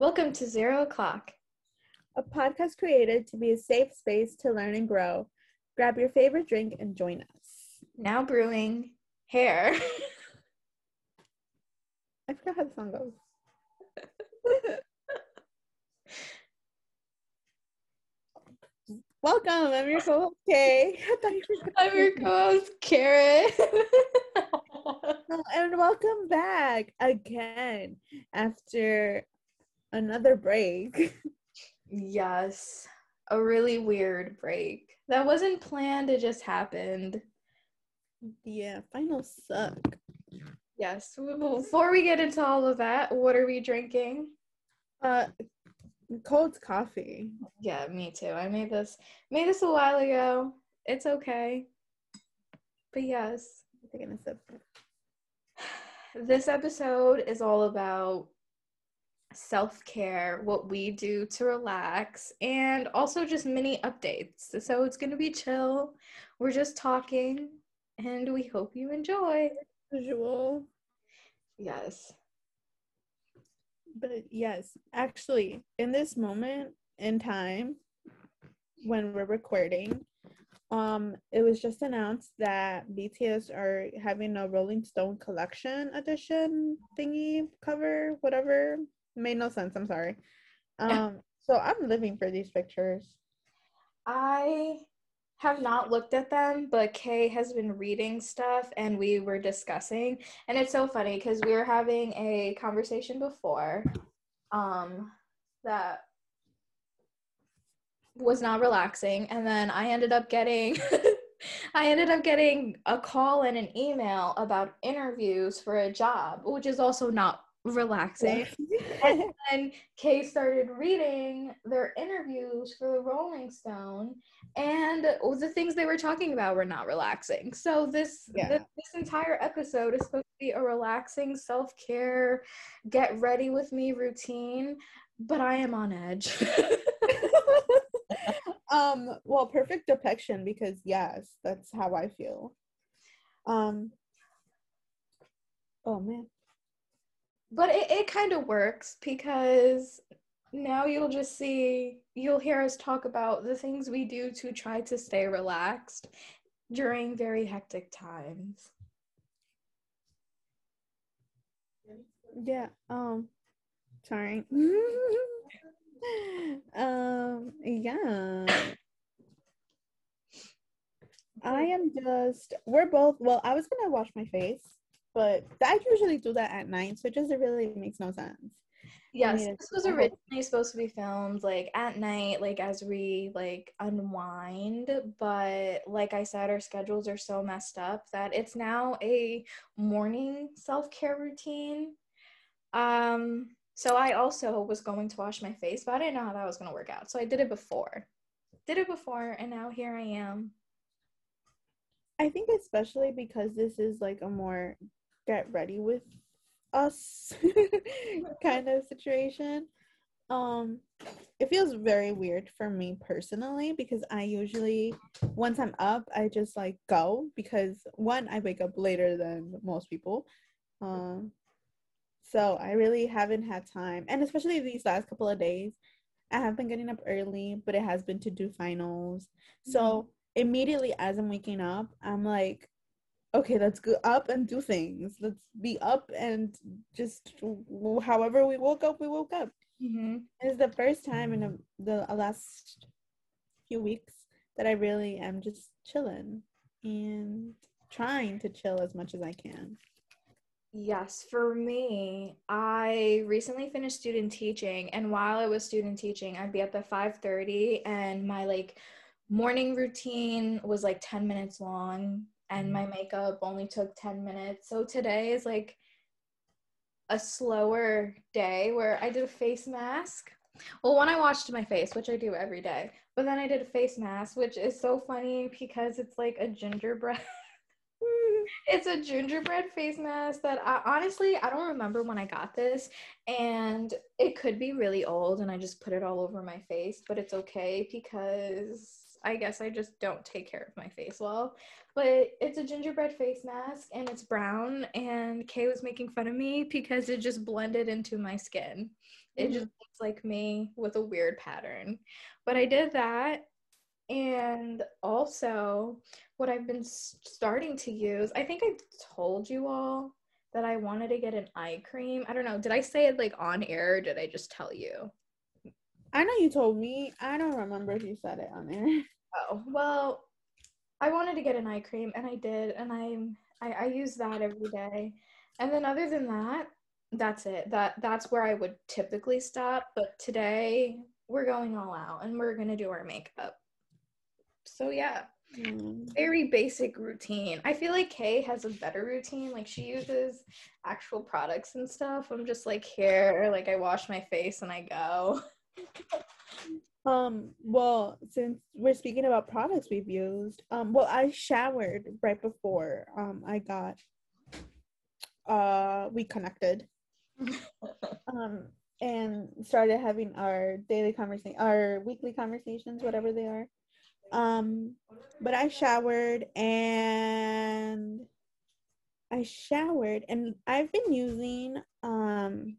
Welcome to Zero O'Clock. a podcast created to be a safe space to learn and grow. Grab your favorite drink and join us. Now brewing hair. I forgot how the song goes. Welcome, I'm your co-host Kay. I thought you were I'm your co-host, Karen. And welcome back again after another break. yes, a really weird break. That wasn't planned, it just happened. yeah, finals suck. Yes, before we get into all of that, what are we drinking? Uh, cold coffee. Yeah, me too. I made this made this a while ago. It's okay. But yes, Taking a sip. this episode is all about self care, what we do to relax, and also just mini updates. So it's going to be chill. We're just talking, and we hope you enjoy. Usual. Yes. But yes, actually, in this moment in time when we're recording, um, it was just announced that BTS are having a Rolling Stone collection edition thingy cover, whatever. Made no sense. I'm sorry. Um, so I'm living for these pictures. I have not looked at them, but Kay has been reading stuff and we were discussing. And it's so funny because we were having a conversation before um, that was not relaxing. And then I ended up getting. I ended up getting a call and an email about interviews for a job, which is also not relaxing. and then Kay started reading their interviews for the Rolling Stone, and the things they were talking about were not relaxing. So this Yeah. this, this entire episode is supposed to be a relaxing self care, get ready with me routine, but I am on edge. um, well, perfect depiction because yes, that's how I feel. Um. Oh man. But it, it kind of works because now you'll just see you'll hear us talk about the things we do to try to stay relaxed during very hectic times Yeah. Um. Sorry. um. Yeah. I am just. We're both. Well, I was gonna wash my face, but I usually do that at night, so it just really makes no sense. yes this was originally supposed to be filmed like at night like as we like unwind but like i said our schedules are so messed up that it's now a morning self-care routine. Um so i also was going to wash my face but i didn't know how that was going to work out so i did it before. Did it before and now here i am. I think especially because this is like a more get ready with us kind of situation. Um it feels very weird for me personally because I usually once I'm up I just like go because one I wake up later than most people. Um so I really haven't had time and especially these last couple of days I have been getting up early but it has been to do finals. So immediately as I'm waking up, I'm like, okay, let's go up and do things. Let's be up and just however we woke up, we woke up. mm-hmm. It's the first time in a, the last few weeks that I really am just chilling and trying to chill as much as I can. Yes, for me, I recently finished student teaching and while I was student teaching, I'd be up at 5:30 and my like morning routine was like 10 minutes long and my mm-hmm. makeup only took 10 minutes. So today is like a slower day where I did a face mask. Well, when I washed my face, which I do every day, but then I did a face mask, which is so funny because it's like a gingerbread it's a gingerbread face mask that I honestly I don't remember when I got this and it could be really old and I just put it all over my face, but it's okay because I guess I just don't take care of my face well. But it's a gingerbread face mask and it's brown. And Kay was making fun of me because it just blended into my skin. It mm-hmm. just looks like me with a weird pattern. But I did that. And also, what I've been starting to use, I think I told you all that I wanted to get an eye cream. I don't know. Did I say it like on air or did I just tell you? I know you told me. I don't remember if you said it on air. Oh, well, I wanted to get an eye cream and I did and I'm I, I use that every day. And then other than that, that's it. That that's where I would typically stop, but today we're going all out and we're going to do our makeup. So yeah. Mm. Very basic routine. I feel like Kay has a better routine. Like she uses actual products and stuff. I'm just like here, like I wash my face and I go. um, well, since we're speaking about products we've used, um, well, I showered right before um I got uh we connected. um and started having our daily conversation our weekly conversations, whatever they are. Um, but I showered and I showered and I've been using um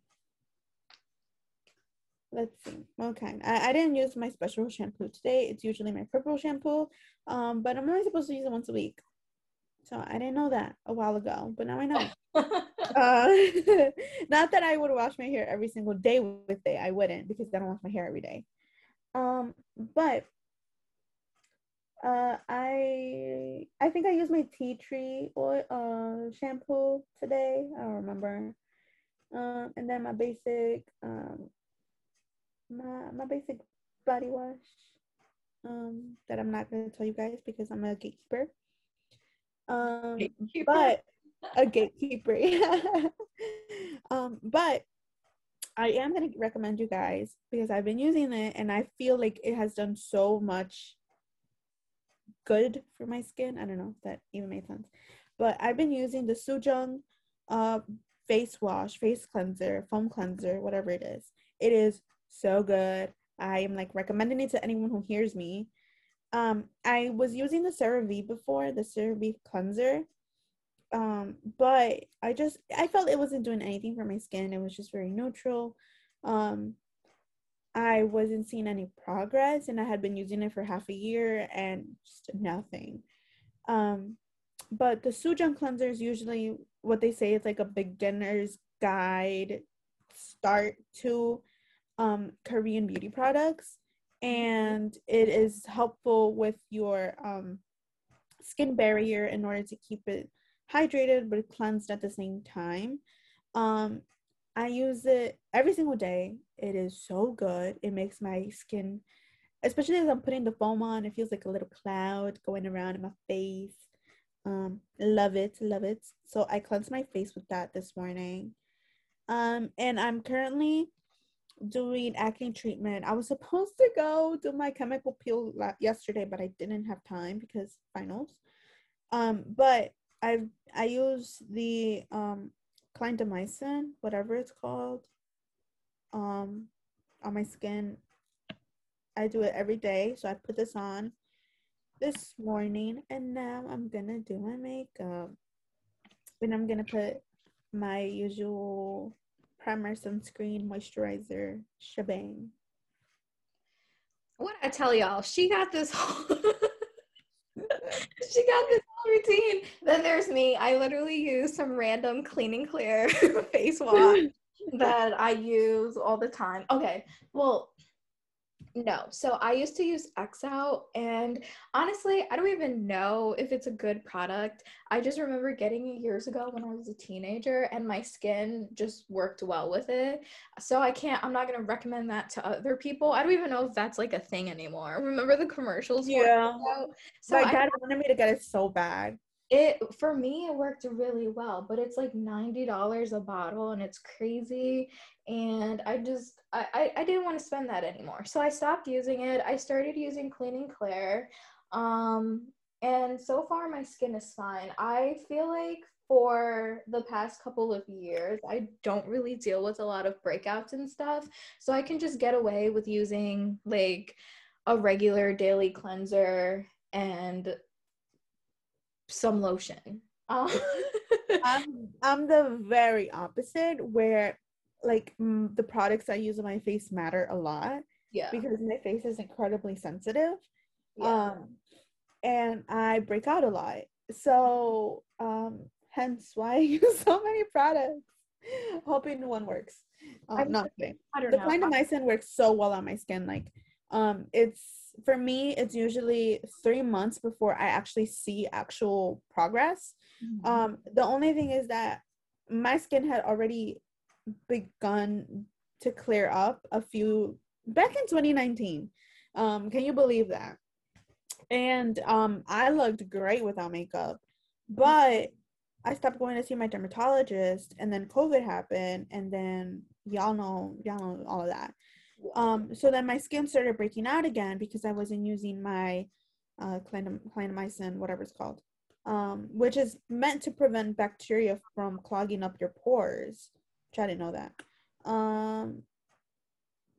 let's see. Okay. I, I didn't use my special shampoo today. It's usually my purple shampoo um but i'm only supposed to use it once a week. So i didn't know that a while ago but now i know. Uh, not that i would wash my hair every single day with it. I wouldn't because i don't wash my hair every day. Um but uh, I I think I used my tea tree oil uh shampoo today. I don't remember. Um, and then my basic um my my basic body wash um that I'm not gonna tell you guys because I'm a gatekeeper. Um, gatekeeper. but a gatekeeper. um, but I am gonna recommend you guys because I've been using it and I feel like it has done so much good for my skin. I don't know if that even made sense. But I've been using the SoonJung uh, face wash, face cleanser, foam cleanser, whatever it is. It is so good. I am like recommending it to anyone who hears me. Um, I was using the CeraVe before, the CeraVe cleanser. Um, but I just I felt it wasn't doing anything for my skin. It was just very neutral. Um, I wasn't seeing any progress and I had been using it for half a year and just nothing. Um, but the SoonJung cleanser is usually what they say it's like a beginner's guide start to um, Korean beauty products. And it is helpful with your um, skin barrier in order to keep it hydrated but cleansed at the same time. Um, I use it every single day. It is so good. It makes my skin, especially as I'm putting the foam on, it feels like a little cloud going around in my face. Um, love it, love it. So I cleansed my face with that this morning. Um, and I'm currently doing acne treatment. I was supposed to go do my chemical peel yesterday, but I didn't have time because finals. Um, but I I use the um clindamycin, whatever it's called, um, on my skin. I do it every day. So I put this on this morning and now I'm gonna do my makeup. And I'm gonna put my usual primer, sunscreen, moisturizer, shebang. What I tell y'all, she got this whole she got this whole routine. Then there's me. I literally use some random clean and clear face wash that I use all the time. Okay, well, no. So I used to use X out, and honestly, I don't even know if it's a good product. I just remember getting it years ago when I was a teenager, and my skin just worked well with it. So I can't, I'm not going to recommend that to other people. I don't even know if that's like a thing anymore. Remember the commercials? Yeah. So my dad wanted me to get it so bad it for me it worked really well but it's like $90 a bottle and it's crazy and i just I, I, I didn't want to spend that anymore. So i stopped using it. I started using clean and clear um and so far my skin is fine. I feel like for the past couple of years i don't really deal with a lot of breakouts and stuff so i can just get away with using like a regular daily cleanser and some lotion. Um, I'm I'm the very opposite where like mm, the products I use on my face matter a lot yeah. because my face is incredibly sensitive. yeah. Um and I break out a lot. So um hence why I use so many products. Hoping one works. Um, I'm- not kidding. I don't The clindamycin works so well on my skin. Like um it's for me it's usually three months before I actually see actual progress. Mhm. Um, the only thing is that my skin had already begun to clear up a few back in 2019. Um, can you believe that? And um, I looked great without makeup, but I stopped going to see my dermatologist, and then COVID happened, and then y'all know, y'all know all of that. Um, so then my skin started breaking out again because I wasn't using my uh, clindam- clindamycin, whatever it's called, um, which is meant to prevent bacteria from clogging up your pores. Which I didn't know that. Um,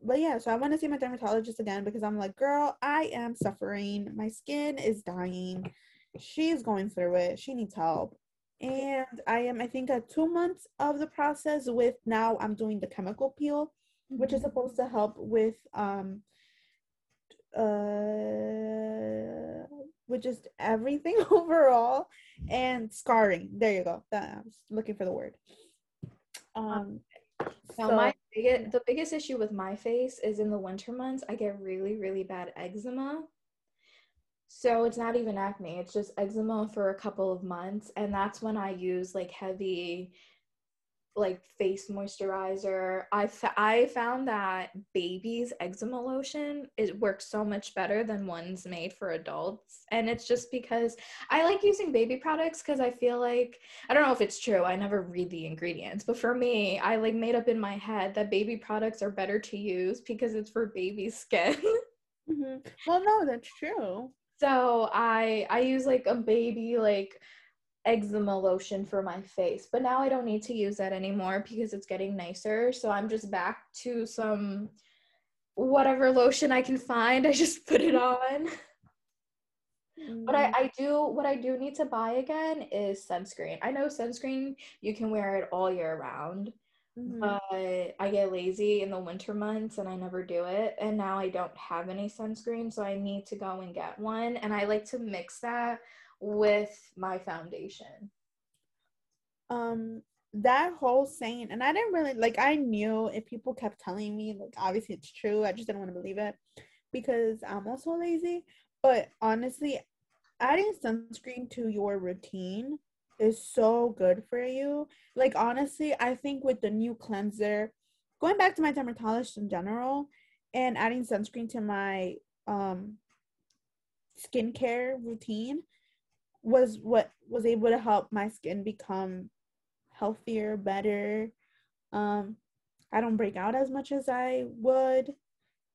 but yeah, so I want to see my dermatologist again because I'm like, girl, I am suffering. My skin is dying. She's going through it. She needs help. And I am, I think, at two months of the process with now I'm doing the chemical peel which is supposed to help with um uh with just everything overall and scarring there you go that i was looking for the word um Now, so- my biggest, the biggest issue with my face is in the winter months, I get really, really bad eczema. So it's not even acne, it's just eczema for a couple of months. And that's when I use like heavy, like face moisturizer. I, I found that baby's eczema lotion it works so much better than ones made for adults. And it's just because I like using baby products because I feel like I don't know if it's true. I never read the ingredients, but for me, I like made up in my head that baby products are better to use because it's for baby skin. Mhm. well no that's true so I I use like a baby like eczema lotion for my face, but now I don't need to use that anymore because it's getting nicer. So I'm just back to some whatever lotion I can find. I just put it on. But I, I do what I do need to buy again is sunscreen. I know sunscreen you can wear it all year round, Mhm. but I get lazy in the winter months and I never do it. And now I don't have any sunscreen, so I need to go and get one. And I like to mix that with my foundation. um that whole saying and i didn't really like i knew if people kept telling me like obviously it's true i just didn't want to believe it because i'm also lazy but honestly adding sunscreen to your routine is so good for you like honestly i think with the new cleanser going back to my dermatologist in general and adding sunscreen to my um skincare routine was what was able to help my skin become healthier, better. Um, I don't break out as much as I would,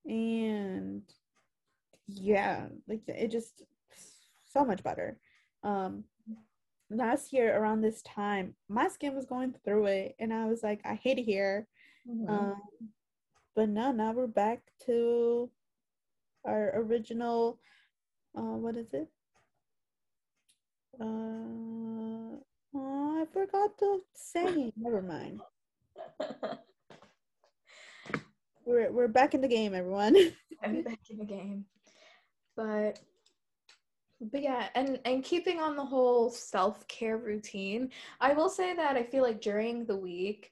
and yeah, like it just so much better. Um, last year around this time, my skin was going through it, and I was like, I hate it here. Um, but no, now we're back to our original. Uh, what is it? Uh, oh, I forgot the saying. Never mind. We're we're back in the game, everyone. I'm back in the game. But but yeah, and and keeping on the whole self-care routine, I will say that I feel like during the week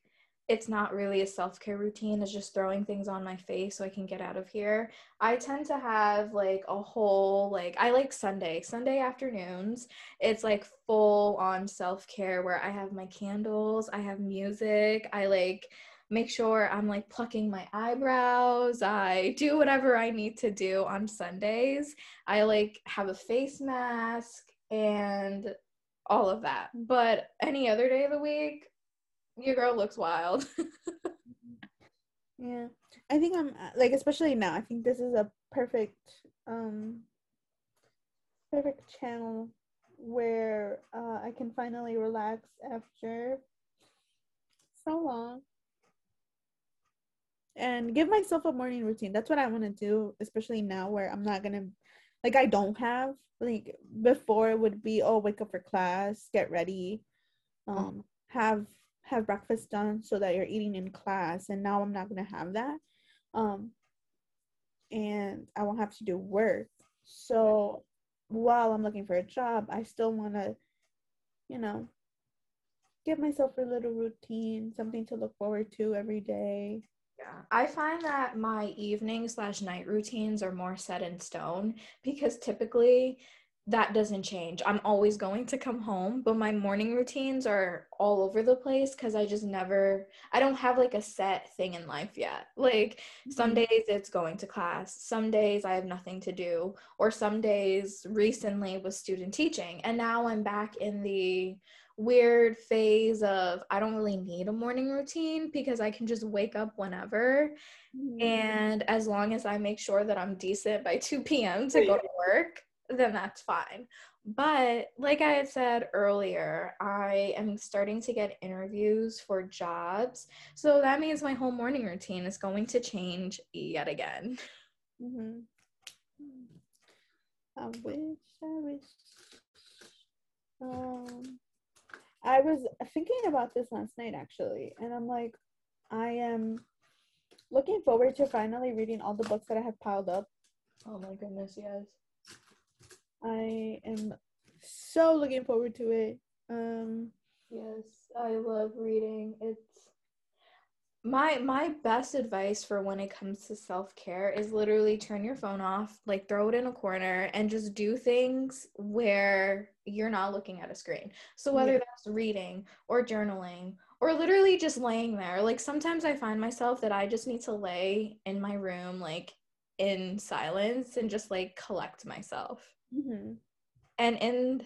it's not really a self-care routine, it's just throwing things on my face so I can get out of here. I tend to have like a whole like I like Sunday, Sunday afternoons. It's like full on self-care where I have my candles, I have music, I like make sure I'm like plucking my eyebrows. I do whatever I need to do on Sundays. I like have a face mask and all of that. But any other day of the week, your girl looks wild. yeah, I think I'm uh, like especially now. I think this is a perfect um perfect channel where uh, I can finally relax after so long. and give myself a morning routine. That's what I want to do, especially now where I'm not gonna like I don't have like before it would be oh wake up for class, get ready, um, mm-hmm. have have breakfast done so that you're eating in class, and now I'm not gonna have that, um, and I won't have to do work. So while I'm looking for a job, I still want to, you know, give myself a little routine, something to look forward to every day. Yeah, I find that my evening slash night routines are more set in stone because typically that doesn't change. I'm always going to come home, but my morning routines are all over the place because I just never, I don't have like a set thing in life yet. Like some mm-hmm. days it's going to class, some days I have nothing to do, or some days recently was student teaching. And now I'm back in the weird phase of I don't really need a morning routine because I can just wake up whenever. Mm-hmm. And as long as I make sure that I'm decent by 2 p.m. to go to work, then that's fine. But like I had said earlier, I am starting to get interviews for jobs. So that means my whole morning routine is going to change yet again. Mm-hmm. I wish, I wish. Um, I was thinking about this last night actually, and I'm like, I am looking forward to finally reading all the books that I have piled up. Oh my goodness, yes. I am so looking forward to it. Um yes, I love reading. It's my my best advice for when it comes to self-care is literally turn your phone off like throw it in a corner and just do things where you're not looking at a screen so whether yeah. that's reading or journaling or literally just laying there like sometimes i find myself that i just need to lay in my room like in silence and just like collect myself mm-hmm. and in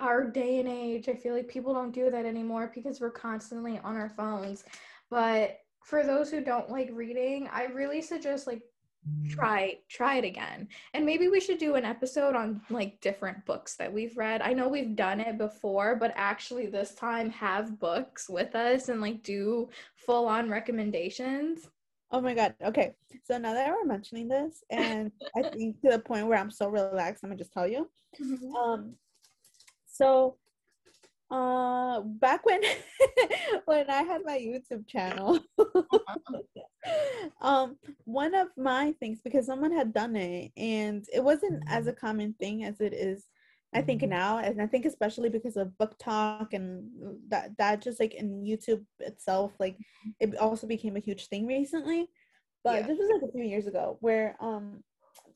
our day and age i feel like people don't do that anymore because we're constantly on our phones. But for those who don't like reading, I really suggest like try try it again. And maybe we should do an episode on like different books that we've read. I know we've done it before but actually this time have books with us and like do full on recommendations oh my god. Okay. So now that we're mentioning this and i think to the point where i'm so relaxed i'm gonna just tell you. Mm-hmm. um so uh back when when i had my youtube channel um one of my things because someone had done it and it wasn't as a common thing as it is i think mm-hmm. now and i think especially because of BookTok and that that just like in youtube itself like mm-hmm. it also became a huge thing recently but yeah. this was like a few years ago where um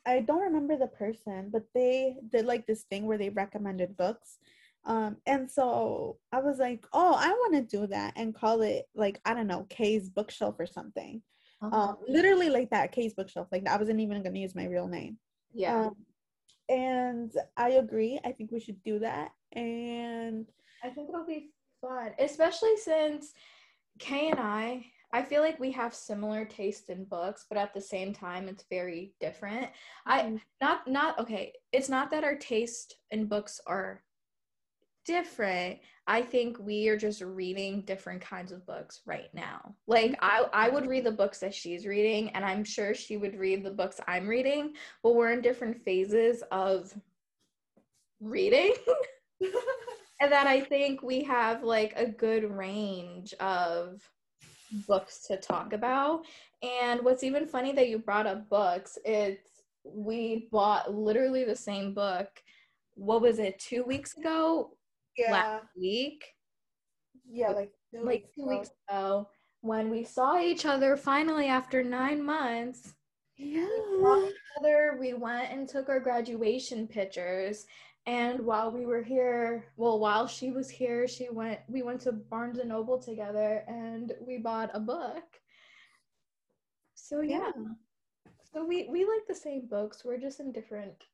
i don't remember the person but they did like this thing where they recommended books um, and so I was like, oh, I want to do that and call it like, I don't know, Kay's bookshelf or something. Uh-huh. Um, literally like that, Kay's bookshelf. Like I wasn't even gonna use my real name. Yeah. Um, and I agree. I think we should do that. And I think it'll be fun, especially since Kay and I, I feel like we have similar taste in books, but at the same time, it's very different. I mm-hmm. not not okay. It's not that our taste in books are different i think we are just reading different kinds of books right now. Like mm-hmm. i i would read the books that she's reading and i'm sure she would read the books i'm reading but we're in different phases of reading. And then i think we have like a good range of books to talk about. And what's even funny that you brought up books it's we bought literally the same book what was it two weeks ago yeah. last week. Yeah, like two like two weeks ago when we saw each other finally after nine months. Yeah. We other, we went and took our graduation pictures. And while we were here, well, while she was here, she went we went to Barnes and Noble together and we bought a book. So yeah. yeah. So we we like the same books. We're just in different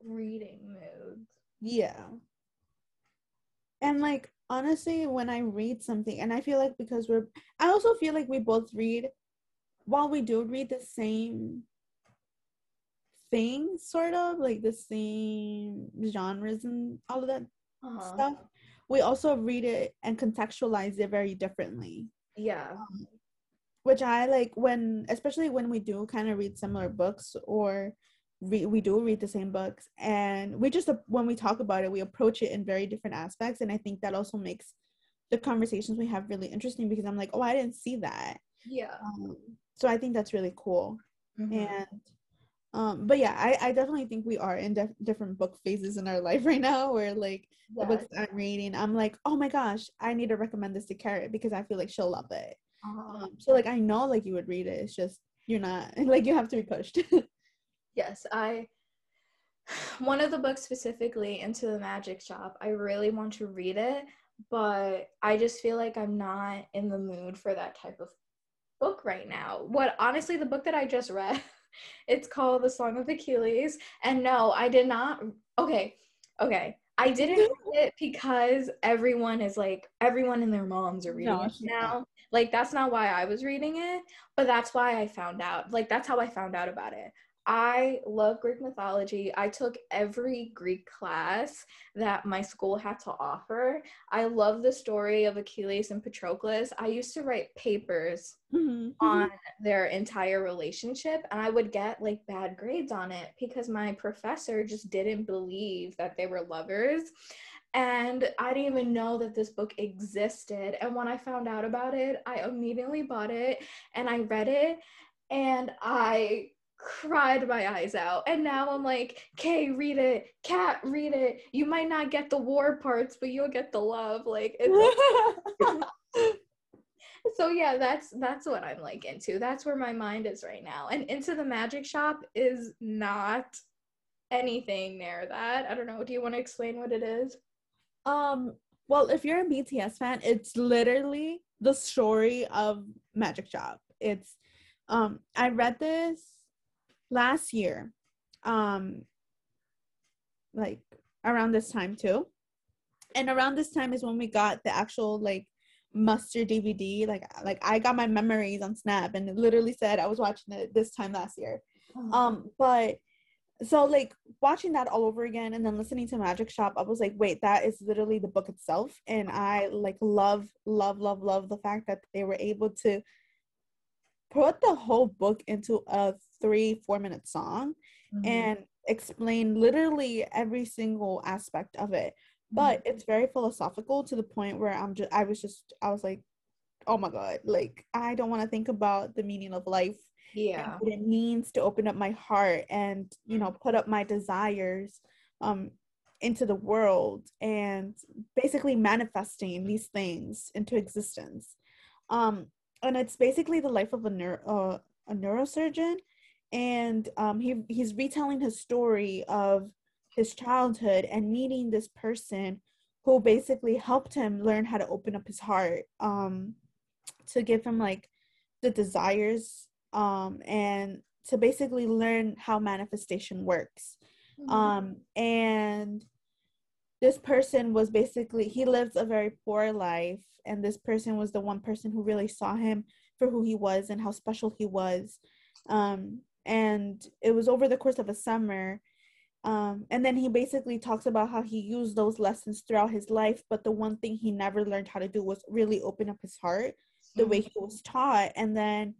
reading moods. Yeah and like honestly when i read something and i feel like because we're i also feel like we both read while we do read the same things sort of like the same genres and all of that uh-huh. stuff we also read it and contextualize it very differently yeah um, which I like when, especially when we do kind of read similar books or re- we do read the same books, and we just when we talk about it, we approach it in very different aspects, and I think that also makes the conversations we have really interesting because I'm like, oh, I didn't see that. Yeah. Um, so I think that's really cool, Mhm. and um, but yeah, I I definitely think we are in def- different book phases in our life right now, where like the books I'm reading, I'm like, oh my gosh, I need to recommend this to Carrot because I feel like she'll love it. Uh, Um, so like I know like you would read it. It's just you're not like you have to be pushed. yes, I. One of the books specifically, Into the Magic Shop, I really want to read it, but I just feel like I'm not in the mood for that type of book right now. What honestly, the book that I just read, it's called The Song of Achilles. And no, I did not. Okay, okay. I didn't read it because everyone is like, everyone and their moms are reading No, it now. Like, that's not why I was reading it, but that's why I found out. Like, that's how I found out about it. I love Greek mythology. I took every Greek class that my school had to offer. I love the story of Achilles and Patroclus. I used to write papers Mhm. on their entire relationship and I would get like bad grades on it because my professor just didn't believe that they were lovers. And I didn't even know that this book existed. And when I found out about it, I immediately bought it and I read it and I cried my eyes out. And now I'm like, Kay, read it. Kat, read it. You might not get the war parts, but you'll get the love. Like so yeah that's that's what i'm like into that's where my mind is right now and into the magic shop is not anything near that i don't know do you want to explain what it is um well if you're a BTS fan, it's literally the story of Magic Shop. It's um I read this last year. Um like around this time too. And around this time is when we got the actual like muster DVD. Like like I got my memories on Snap and it literally said I was watching it this time last year. Um, but so like watching that all over again and then listening to Magic Shop, I was like, wait, that is literally the book itself. And I like love, love, love, love the fact that they were able to put the whole book into a three, four minute song Mhm. and explain literally every single aspect of it. But it's very philosophical to the point where I'm just I was just I was like, oh my god, like I don't want to think about the meaning of life yeah what it means to open up my heart and you know put up my desires um into the world and basically manifesting these things into existence um and it's basically the life of a neuro uh, a neurosurgeon and um he he's retelling his story of his childhood and meeting this person who basically helped him learn how to open up his heart um to give him like the desires um and to basically learn how manifestation works Mhm. um and this person was basically he lived a very poor life and this person was the one person who really saw him for who he was and how special he was. Um and it was over the course of a summer um and then he basically talks about how he used those lessons throughout his life but the one thing he never learned how to do was really open up his heart the way he was taught and then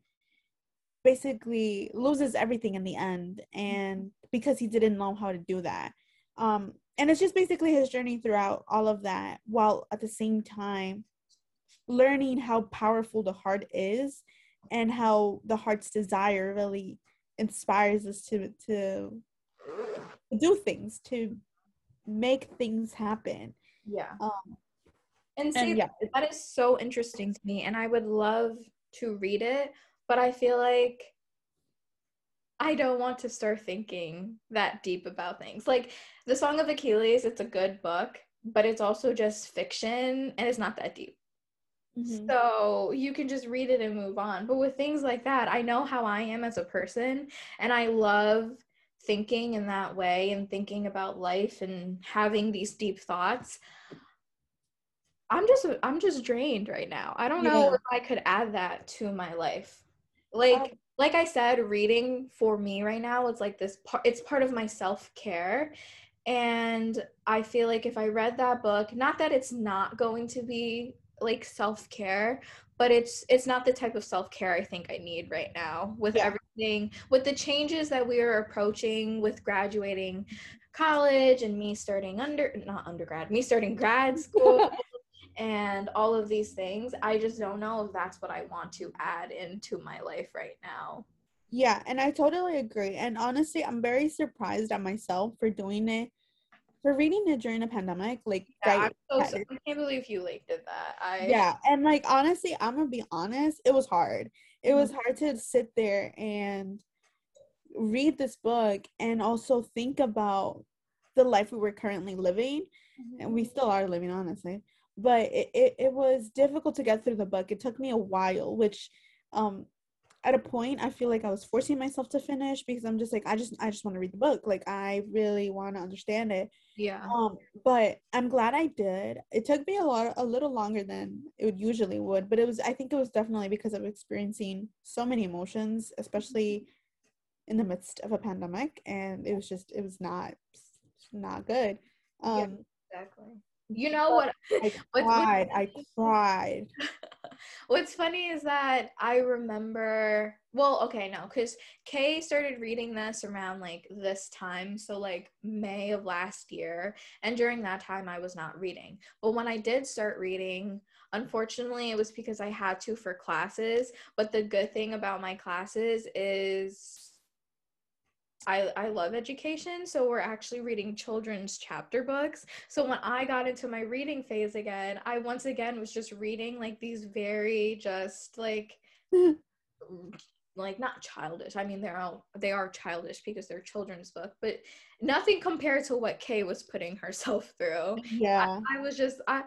basically loses everything in the end and because he didn't know how to do that. Um and it's just basically his journey throughout all of that while at the same time learning how powerful the heart is and how the heart's desire really inspires us to to do things to make things happen. Yeah. Um and see and yeah that is so interesting to me and i would love to read it but i feel like i don't want to start thinking that deep about things. Like the song of achilles it's a good book but it's also just fiction and it's not that deep. Mhm. so you can just read it and move on. But with things like that i know how i am as a person and i love thinking in that way and thinking about life and having these deep thoughts. I'm just i'm just drained right now. I don't know Yeah. if i could add that to my life. Like Um, like i said reading for me right now is like this part it's part of my self-care and i feel like if i read that book not that it's not going to be like self-care but it's it's not the type of self-care i think i need right now with Yeah. everything with the changes that we are approaching with graduating college and me starting under not undergrad me starting grad school and all of these things i just don't know if that's what i want to add into my life right now Yeah, and I totally agree. And honestly, I'm very surprised at myself for doing it, for reading it during a pandemic. Like, yeah, right, so i can't believe you like did that i yeah, and like honestly, I'm gonna be honest, it was hard. It Mm-hmm. was hard to sit there and read this book and also think about the life we were currently living and we still are living honestly but it, it, it was difficult to get through the book it took me a while which um at a point i feel like i was forcing myself to finish because i'm just like i just i just want to read the book like i really want to understand it yeah um but i'm glad i did it took me a lot a little longer than it would usually would but it was i think it was definitely because of experiencing so many emotions especially in the midst of a pandemic and it was just it was not not good um Yeah. exactly you know what I cried. I cried. What's funny is that I remember, well, okay, no, because Kay started reading this around like this time, so like May of last year. And during that time, I was not reading. But when I did start reading, unfortunately, it was because I had to for classes. But the good thing about my classes is. I, I love education, so we're actually reading children's chapter books. So when I got into my reading phase again, I once again was just reading like these very just like like not childish. I mean they're all they are childish because they're children's book, but nothing compared to what Kay was putting herself through. Yeah. I was just I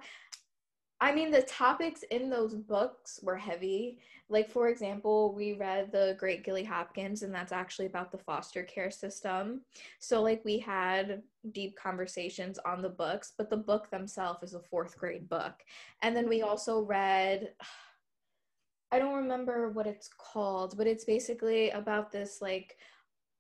I mean the topics in those books were heavy. Like for example, we read The Great Gilly Hopkins and that's actually about the foster care system. So like we had deep conversations on the books, but the book themselves is a 4th grade book. And then we also read I don't remember what it's called, but it's basically about this like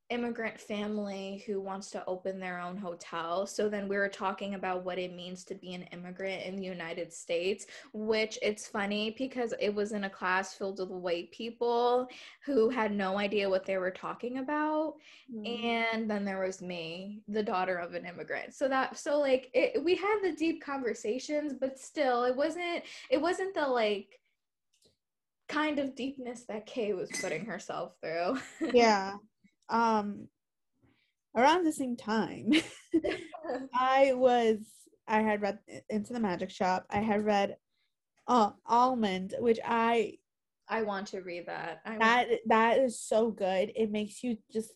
immigrant family who wants to open their own hotel. So then we were talking about what it means to be an immigrant in the United States, which it's funny because it was in a class filled with white people who had no idea what they were talking about. Mm. And then there was me, the daughter of an immigrant. So that so like it, we had the deep conversations, but still it wasn't it wasn't the like kind of deepness that Kay was putting herself through. yeah. Um around the same time I was I had read Into the Magic Shop. I had read uh Almond, which I I want to read that. I that that is so good. It makes you just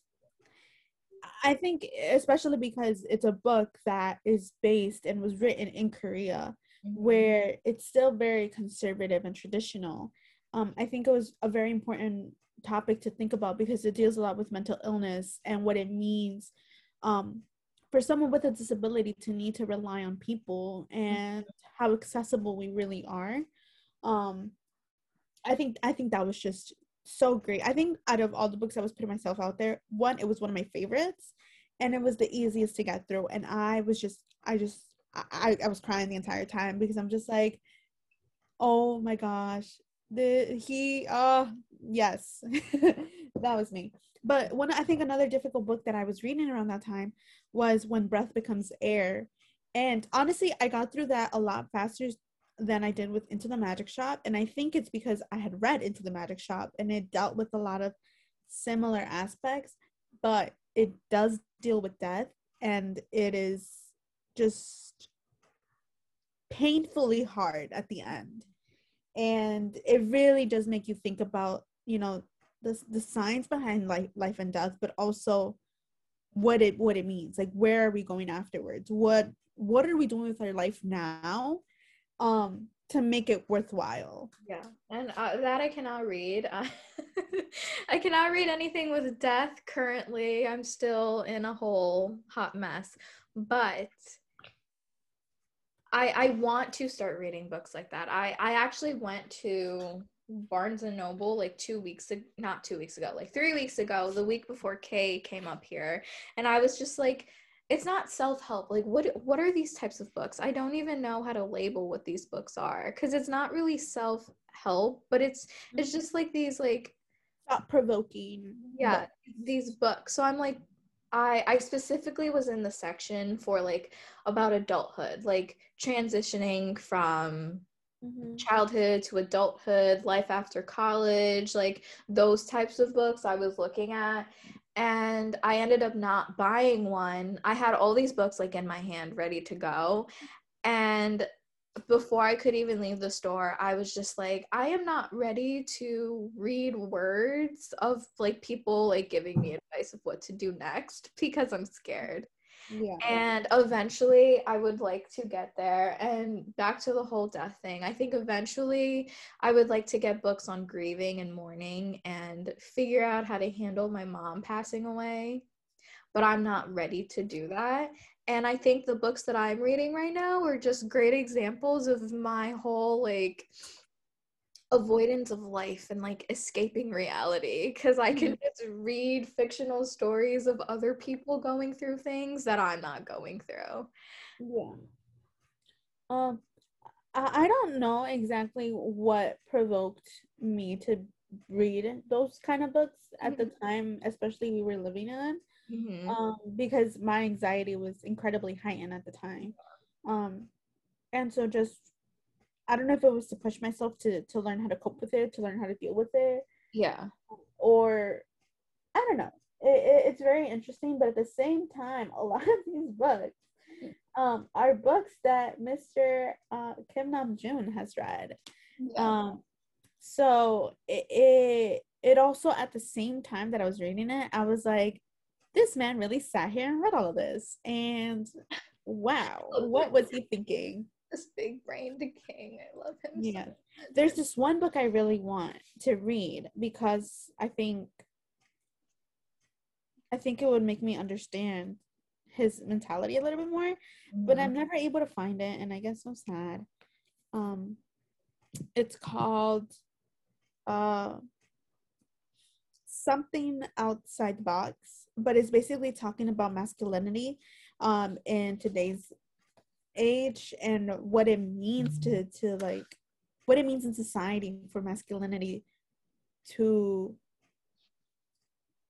I think especially because it's a book that is based and was written in Korea Mhm. where it's still very conservative and traditional. Um, I think it was a very important topic to think about because it deals a lot with mental illness and what it means um, for someone with a disability to need to rely on people and how accessible we really are. Um, I think I think that was just so great. I think out of all the books I was putting myself out there, one it was one of my favorites, and it was the easiest to get through. And I was just I just I, I was crying the entire time because I'm just like, oh my gosh, the he uh yes, that was me. But one I think another difficult book that I was reading around that time was When Breath Becomes Air. And honestly, I got through that a lot faster than I did with Into the Magic Shop. And I think it's because I had read Into the Magic Shop and it dealt with a lot of similar aspects, but it does deal with death and it is just painfully hard at the end. And it really does make you think about, you know, the the science behind life life and death, but also what it what it means. Like where are we going afterwards? What what are we doing with our life now um to make it worthwhile? Yeah, and uh, that I cannot read. I, I cannot read anything with death currently. I'm still in a whole hot mess. But I I want to start reading books like that. I I actually went to Barnes and Noble like two weeks ago, not two weeks ago, like three weeks ago, the week before Kay came up here, and I was just like it's not self-help like what what are these types of books i don't even know how to label what these books are because it's not really self-help but it's it's Mm-hmm. just like these like thought provoking. yeah these books so i'm like i i specifically was in the section for like about adulthood like transitioning from Mhm. childhood to adulthood life after college like those types of books i was looking at. And i ended up not buying one. I had all these books like in my hand ready to go. And before i could even leave the store i was just like i am not ready to read words of like people like giving me advice of what to do next because i'm scared Yeah. and eventually I would like to get there. And back to the whole death thing, I think eventually I would like to get books on grieving and mourning and figure out how to handle my mom passing away. But I'm not ready to do that. And I think the books that I'm reading right now are just great examples of my whole like avoidance of life and like escaping reality because I can just read fictional stories of other people going through things that I'm not going through. Yeah. Um, I, I don't know exactly what provoked me to read those kind of books at the time, especially we were living in. Mhm. Um, because my anxiety was incredibly heightened at the time. Um, and so just I don't know if it was to push myself to to learn how to cope with it, to learn how to deal with it, yeah. or I don't know. It, it, it's very interesting, but at the same time, a lot of these books um, are books that Mr. Uh, Kim Nam Joon has read. Um, so it, it it also at the same time that I was reading it, I was like, this man really sat here and read all of this, and wow, what was he thinking? this big brained king. I love him. Yeah. So much. There's this one book I really want to read because I think I think it would make me understand his mentality a little bit more, but Mhm. I'm never able to find it, and I guess I'm sad. Um, it's called uh something outside the box, but it's basically talking about masculinity um in today's age and what it means to to like what it means in society for masculinity to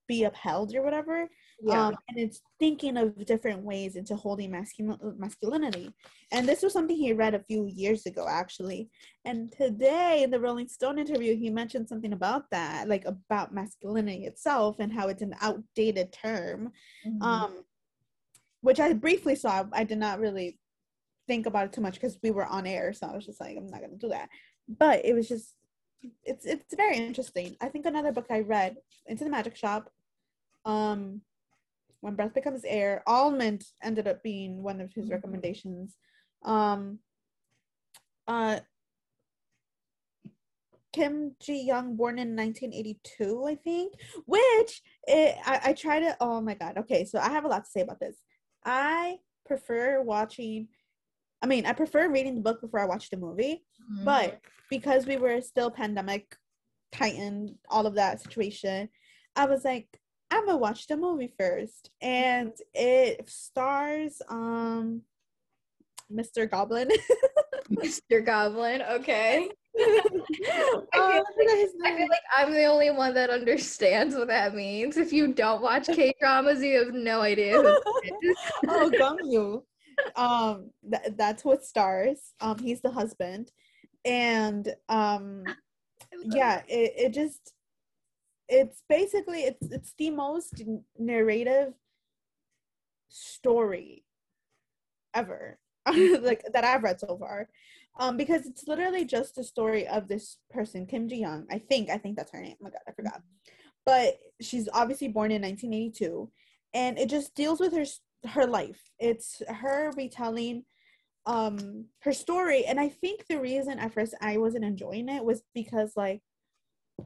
be upheld or whatever yeah. um, and it's thinking of different ways into holding masculin- masculinity. And this was something he read a few years ago actually. And today in the rolling stone interview he mentioned something about that like about masculinity itself and how it's an outdated term. Mhm. um which i briefly saw. I did not really think about it too much because we were on air so i was just like i'm not gonna do that. But it was just it's it's very interesting. I think another book i read into the magic shop um when breath becomes air almond ended up being one of his Mhm. recommendations um uh Kim Ji Young, born in 1982, I think. Which it, I, I try to. Oh my god. Okay, so I have a lot to say about this. I prefer watching. I mean, I prefer reading the book before I watch the movie, Mhm. but because we were still pandemic, tightened, all of that situation, I was like, I'm gonna watch the movie first, and it stars um Mr. Goblin. Mr. Goblin. Okay. oh, I feel forgot his I feel like I'm the only one that understands what that means. If you don't watch K dramas, you have no idea who it is. oh, Gong Yoo. Um, th- that's what stars. Um, he's the husband, and um, yeah, it, it just it's basically it's it's the most narrative story ever like that I've read so far. Um, because it's literally just a story of this person, Kim Ji Young. I think I think that's her name. Oh my god, I forgot. But she's obviously born in 1982, and it just deals with her her life. It's her retelling um her story, and I think the reason at first I wasn't enjoying it was because like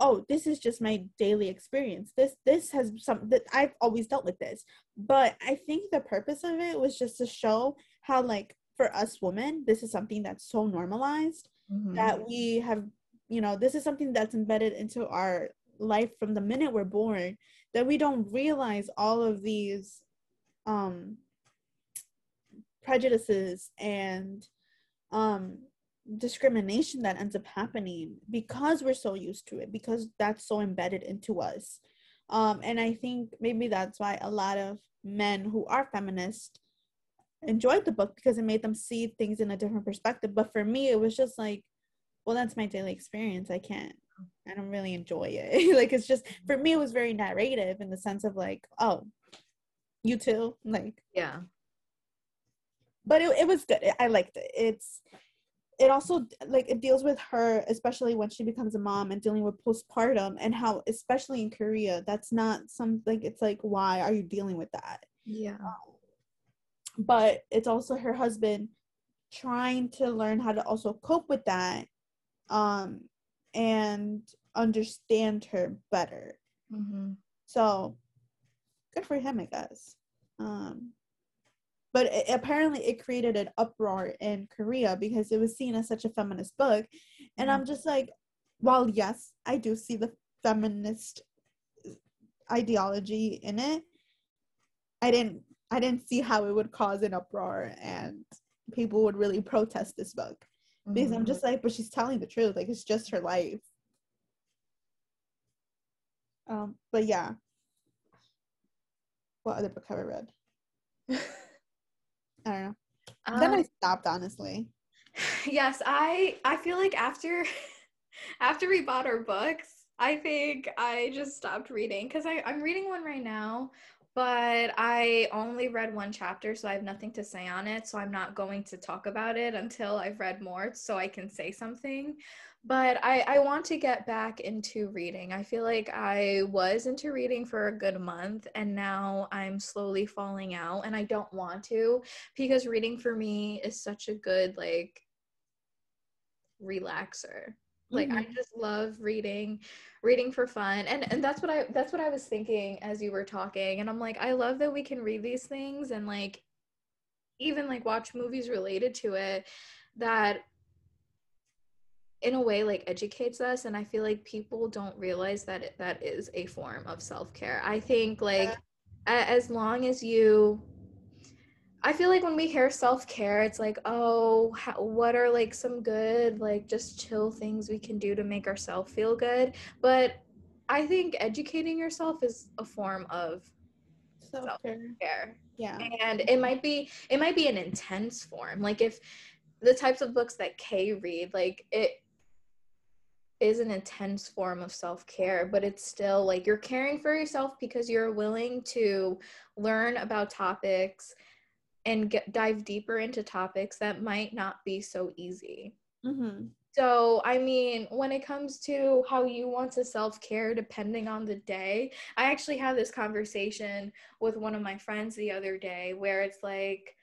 oh this is just my daily experience this this has some that i've always dealt with this but i think the purpose of it was just to show how like for us women this is something that's so normalized Mhm. that we have you know this is something that's embedded into our life from the minute we're born that we don't realize all of these um prejudices and um discrimination that ends up happening because we're so used to it because that's so embedded into us. Um and i think maybe that's why a lot of men who are feminist enjoyed the book because it made them see things in a different perspective. But for me it was just like well that's my daily experience. I can't i don't really enjoy it. Like it's just for me it was very narrative in the sense of like oh you too like. Yeah. But it, it was good. I liked it. It's it also like it deals with her especially when she becomes a mom and dealing with postpartum and how especially in korea that's not something it's like why are you dealing with that? Yeah. Um, but it's also her husband trying to learn how to also cope with that um and understand her better. Mm-hmm. so good for him i guess. Um but it, apparently it created an uproar in korea because it was seen as such a feminist book. And i'm just like while yes i do see the feminist ideology in it i didn't i didn't see how it would cause an uproar and people would really protest this book. Because i'm just like but she's telling the truth like it's just her life. Um but yeah. What other book have i read I don't know. Um, then I um, stopped honestly. Yes, I I feel like after after we bought our books, I think I just stopped reading because I I'm reading one right now, but I only read one chapter, so I have nothing to say on it. So I'm not going to talk about it until I've read more so I can say something but I, I want to get back into reading. I feel like I was into reading for a good month and now I'm slowly falling out and I don't want to because reading for me is such a good like relaxer. Like mm-hmm. I just love reading, reading for fun. And and that's what I that's what I was thinking as you were talking and I'm like I love that we can read these things and like even like watch movies related to it that in a way like educates us and i feel like people don't realize that it, that is a form of self-care i think like yeah. as long as you i feel like when we hear self-care it's like oh how, what are like some good like just chill things we can do to make ourselves feel good? But i think educating yourself is a form of self-care. self-care. Yeah. And it might be it might be an intense form. Like if the types of books that kay read like it is an intense form of self-care but it's still like you're caring for yourself because you're willing to learn about topics and get dive deeper into topics that might not be so easy mm-hmm. so i mean when it comes to how you want to self-care depending on the day i actually had this conversation with one of my friends the other day where it's like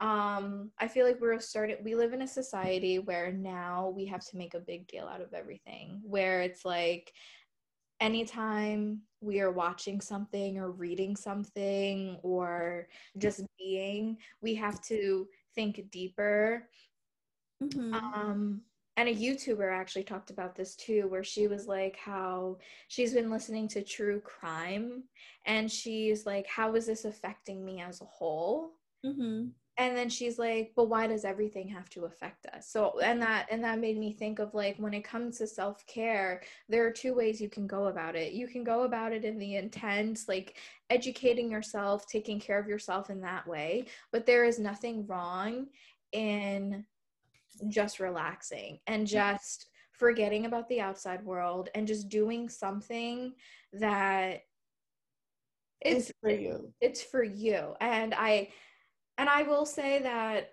um i feel like we're starting we live in a society where now we have to make a big deal out of everything where it's like anytime we are watching something or reading something or just being we have to think deeper mm-hmm. um and a YouTuber actually talked about this too, where she was like how she's been listening to true crime and she's like, how is this affecting me as a whole? Mm-hmm and then she's like but why does everything have to affect us? So and that and that made me think of like when it comes to self-care there are two ways you can go about it. You can go about it in the intense like educating yourself taking care of yourself in that way but there is nothing wrong in just relaxing and just forgetting about the outside world and just doing something that it's, it's for you. it's for you. And i and I will say that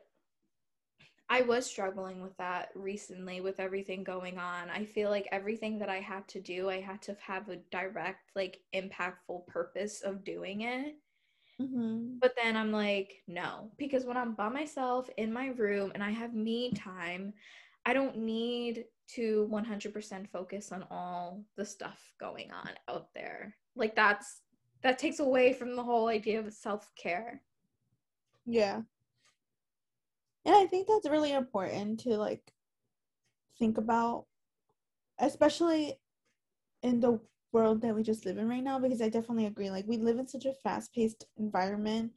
I was struggling with that recently with everything going on. I feel like everything that I had to do, I had to have a direct, like, impactful purpose of doing it. Mm-hmm. But then I'm like, no, because when I'm by myself in my room and I have me time, I don't need to 100% focus on all the stuff going on out there. Like, that's that takes away from the whole idea of self care. Yeah. And I think that's really important to like think about, especially in the world that we just live in right now, because I definitely agree. Like, we live in such a fast paced environment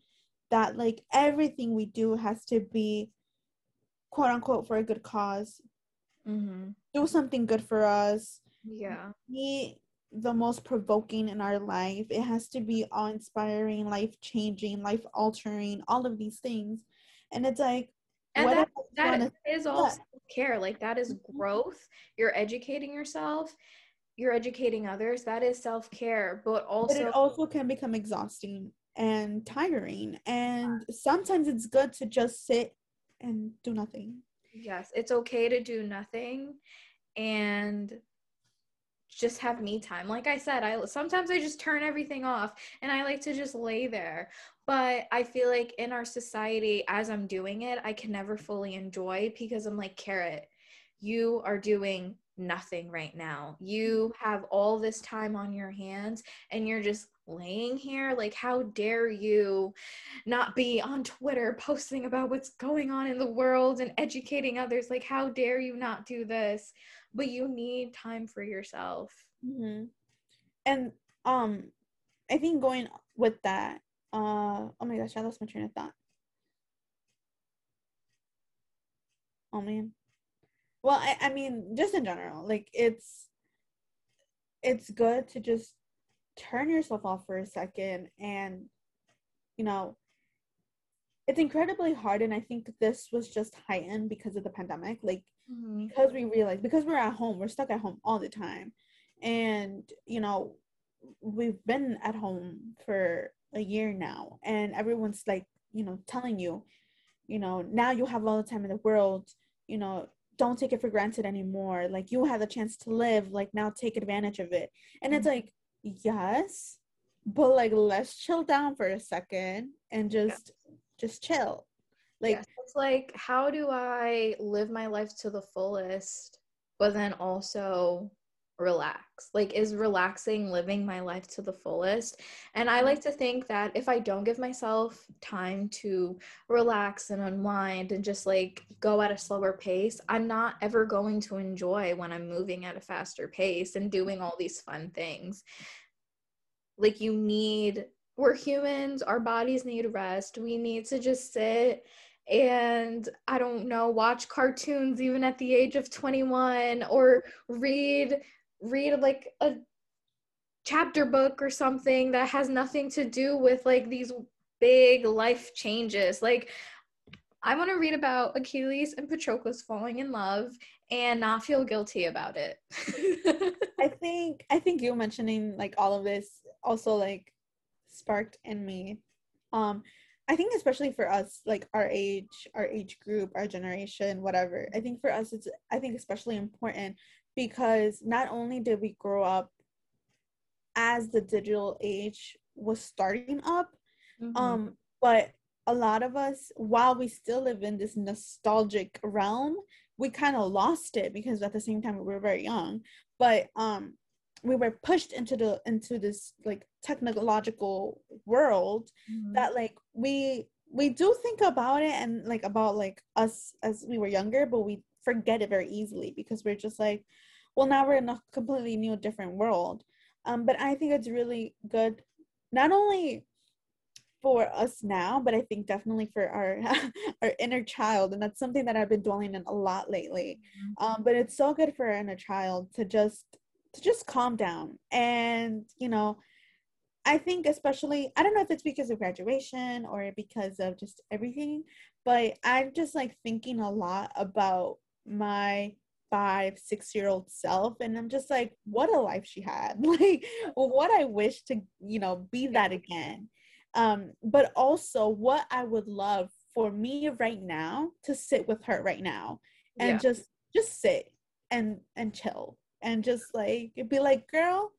that like everything we do has to be quote unquote for a good cause Mm-hmm. do something good for us Yeah. The most provoking in our life it has to be awe inspiring life changing life altering all of these things and it's like And that, that is all care. Like that is Mhm. growth. You're educating yourself. You're educating others. That is self care. But also. but also, it also can become exhausting and tiring and sometimes it's good to just sit and do nothing yes, it's okay to do nothing and just have me time. Like I said, I sometimes I just turn everything off and I like to just lay there. But I feel like in our society, as I'm doing it, I can never fully enjoy because I'm like, Carrot, you are doing nothing right now. You have all this time on your hands and you're just laying here. Like, how dare you not be on Twitter posting about what's going on in the world and educating others? Like, how dare you not do this? But you need time for yourself. hmm And um, I think going with that, uh, oh my gosh, I lost my train of thought. Oh man. Well, I, I mean, just in general, like it's it's good to just turn yourself off for a second and you know it's incredibly hard and i think this was just heightened because of the pandemic like mm-hmm. because we realized because we're at home we're stuck at home all the time. And you know we've been at home for a year now and everyone's like you know telling you you know now you have all the time in the world you know don't take it for granted anymore. Like you have the chance to live like now take advantage of it. And it's mm-hmm. like yes but like let's chill down for a second and just just chill. Like Yes, it's like how do I live my life to the fullest, but then also relax? Like, is relaxing living my life to the fullest? And I mm-hmm. like to think that if I don't give myself time to relax and unwind and just like go at a slower pace, I'm not ever going to enjoy when I'm moving at a faster pace and doing all these fun things. Like, you need, we're humans, our bodies need rest. We need to just sit and I don't know, watch cartoons even at the age of 21 or read read like a chapter book or something that has nothing to do with like these big life changes. Like I want to read about Achilles and Patroclus falling in love and not feel guilty about it. I think I think you mentioning like all of this also like sparked in me. Um I think especially for us like our age, our age group, our generation, whatever. I think for us it's I think especially important because not only did we grow up as the digital age was starting up, Mhm. um but a lot of us while we still live in this nostalgic realm we kind of lost it because at the same time we were very young but um we were pushed into the into this like technological world Mhm. that like we we do think about it and like about like us as we were younger but we forget it very easily because we're just like well now we're in a completely new different world. Um but i think it's really good not only for us now but i think definitely for our our inner child. And that's something that i've been dwelling in a lot lately. Um but it's so good for our inner child to just to just calm down. And you know i think especially i don't know if it's because of graduation or because of just everything but i'm just like thinking a lot about my five six year old self and i'm just like what a life she had like what i wish to you know be that again um but also what i would love for me right now to sit with her right now and Yeah. just just sit and and chill and just like be like girl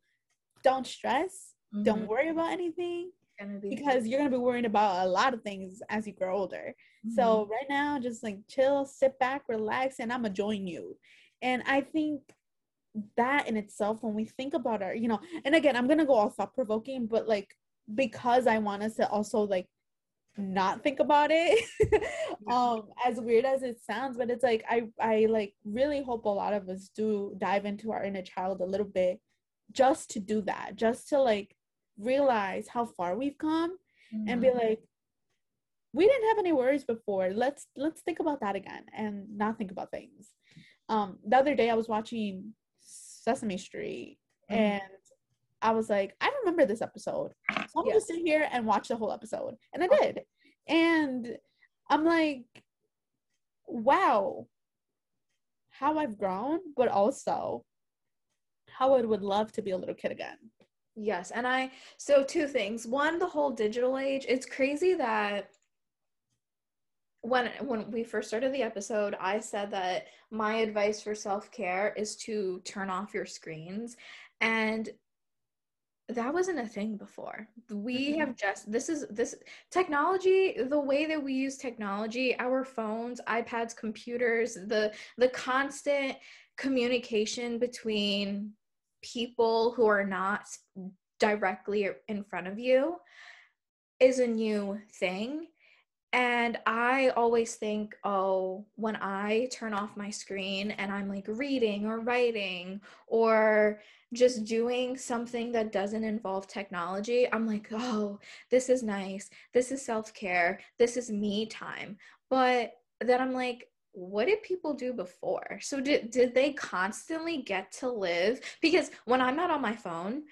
don't stress don't Mhm. worry about anything Gonna be- because you're gonna be worrying about a lot of things as you grow older. Mhm. so right now just like chill sit back relax and i'm gonna join you. And i think that in itself when we think about our you know and again i'm gonna go all thought provoking but like because i want us to also like not think about it um as weird as it sounds but it's like i i like really hope a lot of us do dive into our inner child a little bit just to do that just to like realize how far we've come and be Mhm. like we didn't have any worries before. Let's let's think about that again and not think about things. Um, the other day I was watching Sesame Street mm-hmm. and I was like, I remember this episode. So I'm yeah. gonna sit here and watch the whole episode. And I did. And I'm like, wow, how I've grown, but also how I would love to be a little kid again. Yes. And I, so two things. One, the whole digital age, it's crazy that when when we first started the episode i said that my advice for self-care is to turn off your screens and that wasn't a thing before we mm-hmm. have just this is this technology the way that we use technology our phones ipads computers the the constant communication between people who are not directly in front of you is a new thing and I always think, oh, when I turn off my screen and I'm like reading or writing or just doing something that doesn't involve technology, I'm like, oh, this is nice. This is self care. This is me time. But then I'm like, what did people do before? So did did they constantly get to live? Because when I'm not on my phone,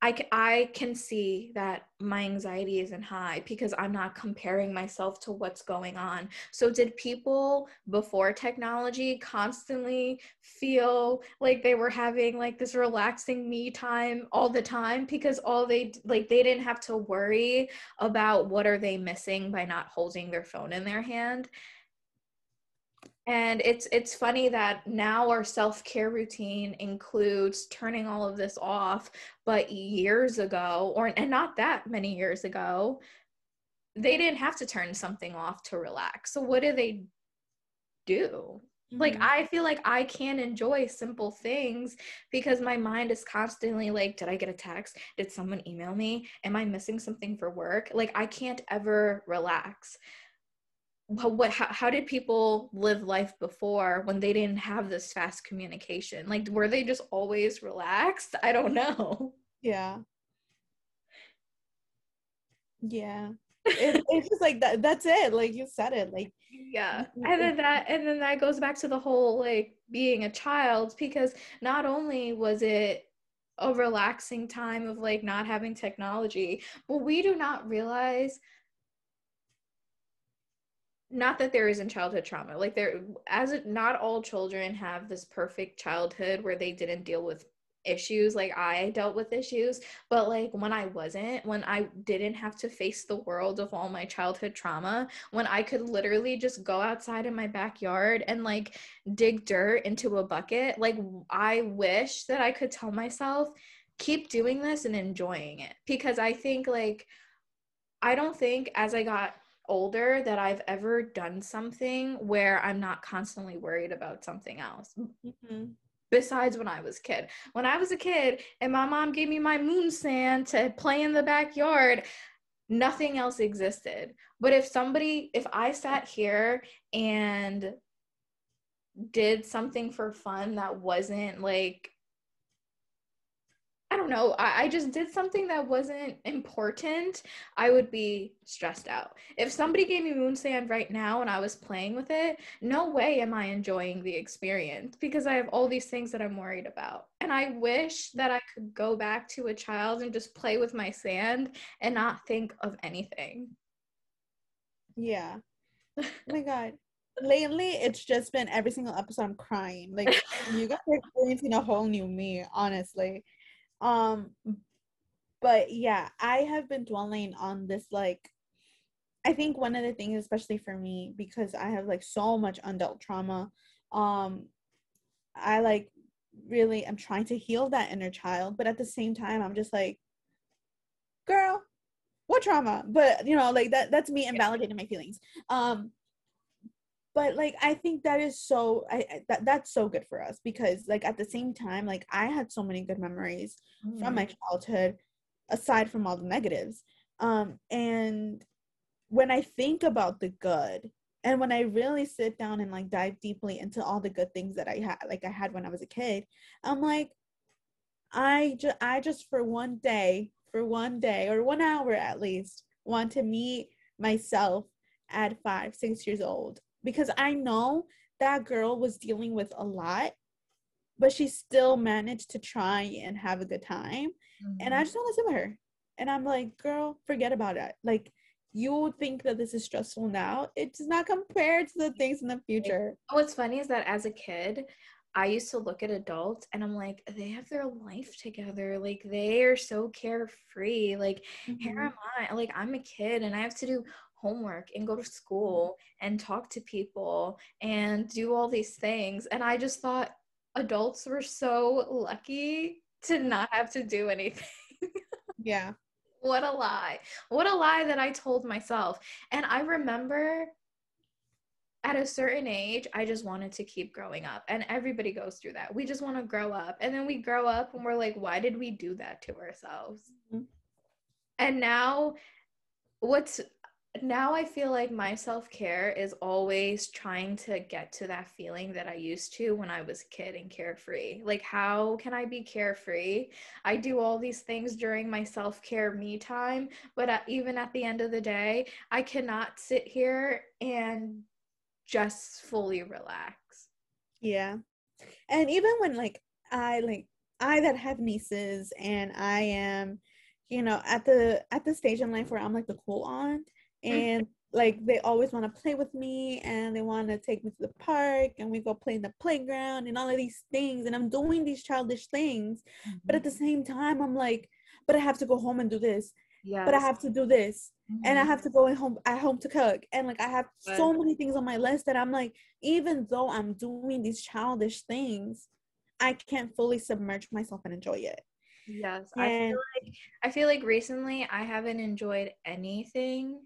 I, I can see that my anxiety isn't high because I'm not comparing myself to what's going on. So, did people before technology constantly feel like they were having like this relaxing me time all the time because all they like they didn't have to worry about what are they missing by not holding their phone in their hand? And it's it's funny that now our self-care routine includes turning all of this off but years ago or and not that many years ago they didn't have to turn something off to relax. So what do they do? Mm-hmm. like i feel like i can't enjoy simple things because my mind is constantly like did i get a text? Did someone email me? Am i missing something for work? Like i can't ever relax what how, how did people live life before when they didn't have this fast communication? Like were they just always relaxed? I don't know. Yeah. Yeah. It, it's just like that that's it like you said it like yeah. and then that and then that goes back to the whole like being a child because not only was it a relaxing time of like not having technology but we do not realize not that there isn't childhood trauma like there as not all children have this perfect childhood where they didn't deal with issues like i dealt with issues but like when i wasn't when i didn't have to face the world of all my childhood trauma when i could literally just go outside in my backyard and like dig dirt into a bucket like i wish that i could tell myself keep doing this and enjoying it. Because i think like i don't think as i got older that I've ever done something where I'm not constantly worried about something else. Mm-hmm. Besides when I was a kid. When I was a kid and my mom gave me my moon sand to play in the backyard, nothing else existed. But if somebody, if I sat here and did something for fun that wasn't like I don't know, I, I, just did something that wasn't important, I would be stressed out. If somebody gave me moon sand right now and I was playing with it, no way am I enjoying the experience because I have all these things that I'm worried about. And I wish that I could go back to a child and just play with my sand and not think of anything. Yeah. oh my God lately it's just been every single episode I'm crying. Like you guys are experiencing a whole new me, honestly. Um, but yeah, I have been dwelling on this like I think one of the things, especially for me, because I have like so much undealt trauma, um, I like really am trying to heal that inner child, but at the same time, I'm just like, girl, what trauma? But you know, like that that's me invalidating my feelings. Um, but like i think that is so i, I that, that's so good for us because like at the same time like i had so many good memories mm. from my mm. childhood aside from all the negatives um and when i think about the good and when i really sit down and like dive deeply into all the good things that i had like i had when i was a kid i'm like i just i just for one day for one day or one hour at least want to meet myself at five, six years old because I know that girl was dealing with a lot, but she still managed to try and have a good time. Mm-hmm. And I mm-hmm. just don't listen to her. And I'm like, girl, forget about it. Like, you think that this is stressful now. It's not compared to the things in the future. What's funny is that as a kid, I used to look at adults and I'm like, they have their life together. Like they are so carefree. Like mm-hmm. here am I. Like I'm a kid and I have to do homework and go to school and talk to people and do all these things. And I just thought adults were so lucky to not have to do anything. yeah. What a lie. What a lie that I told myself. And I remember at a certain age, I just wanted to keep growing up. And everybody goes through that. We just want to grow up. And then we grow up and we're like, why did we do that to ourselves? Mm-hmm. And now, what's now I feel like my self care is always trying to get to that feeling that I used to when I was a kid and carefree. Like, how can I be carefree? I do all these things during my self care me time, but at, even at the end of the day, I cannot sit here and just fully relax. Yeah. And even when, like, I like, I that have nieces and I am, you know, at the at the stage in life where I'm like the cool aunt. And like they always want to play with me and they want to take me to the park and we go play in the playground and all of these things and i'm doing these childish things mm-hmm. but at the mm-hmm. same time i'm like but i have to go home and do this yes. but i have to do this mm-hmm. and i have to go home at home to cook and like i have so many things on my list that i'm like even though i'm doing these childish things i can't fully submerge myself and enjoy it yes and, i feel like i feel like recently i haven't enjoyed anything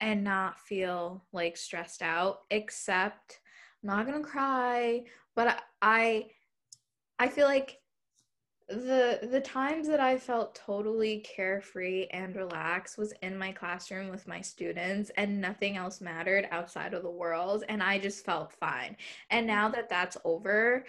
and not feel like stressed out except I'm not gonna cry but i i feel like the the times that i felt totally carefree and relaxed was in my classroom with my students and nothing else mattered outside of the world and i just felt fine. And mm. now that that's over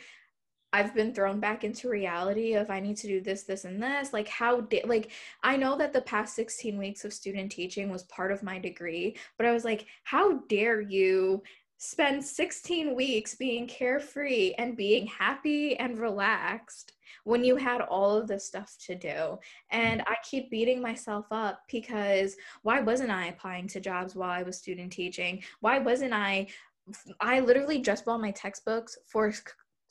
I've been thrown back into reality of I need to do this, this, and this. Like, how did, like, I know that the past 16 weeks of student teaching was part of my degree, but I was like, how dare you spend 16 weeks being carefree and being happy and relaxed when you had all of this stuff to do. And I keep beating myself up because why wasn't I applying to jobs while I was student teaching? Why wasn't I? I literally just bought my textbooks for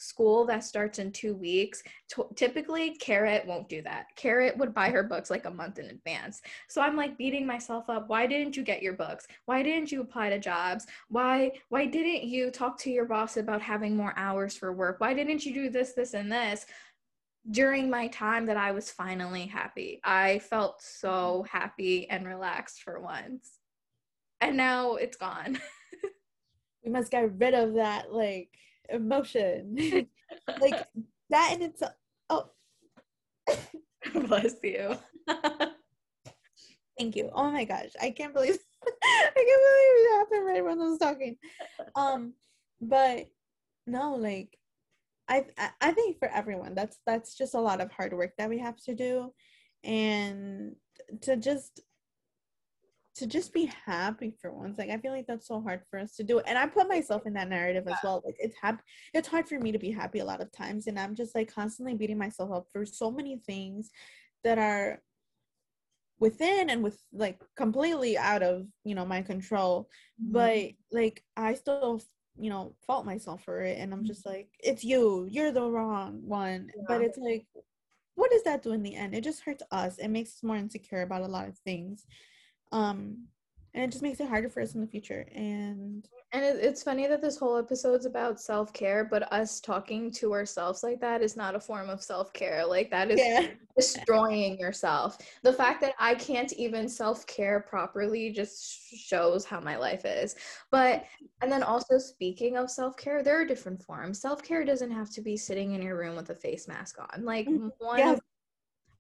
school that starts in two weeks, t- typically Carrot won't do that. Carrot would buy her books like a month in advance. So I'm like beating myself up. Why didn't you get your books? Why didn't you apply to jobs? Why why didn't you talk to your boss about having more hours for work? Why didn't you do this, this, and this? During my time that I was finally happy. I felt so happy and relaxed for once. And now it's gone. we must get rid of that like emotion. like that in itself. Oh, bless you. Thank you. Oh my gosh, I can't believe I can't believe it happened right when I was talking. Um, but no, like I I think for everyone that's that's just a lot of hard work that we have to do, and to just to just be happy for once like i feel like that's so hard for us to do and i put myself in that narrative as well like it's hap- it's hard for me to be happy a lot of times and i'm just like constantly beating myself up for so many things that are within and with like completely out of you know my control mm-hmm. but like i still you know fault myself for it and i'm just like it's you you're the wrong one yeah. but it's like what does that do in the end it just hurts us it makes us more insecure about a lot of things um and it just makes it harder for us in the future and and it, it's funny that this whole episode's about self-care but us talking to ourselves like that is not a form of self-care like that is yeah. destroying yourself the fact that i can't even self-care properly just shows how my life is but and then also speaking of self-care there are different forms self-care doesn't have to be sitting in your room with a face mask on like mm-hmm. one yes.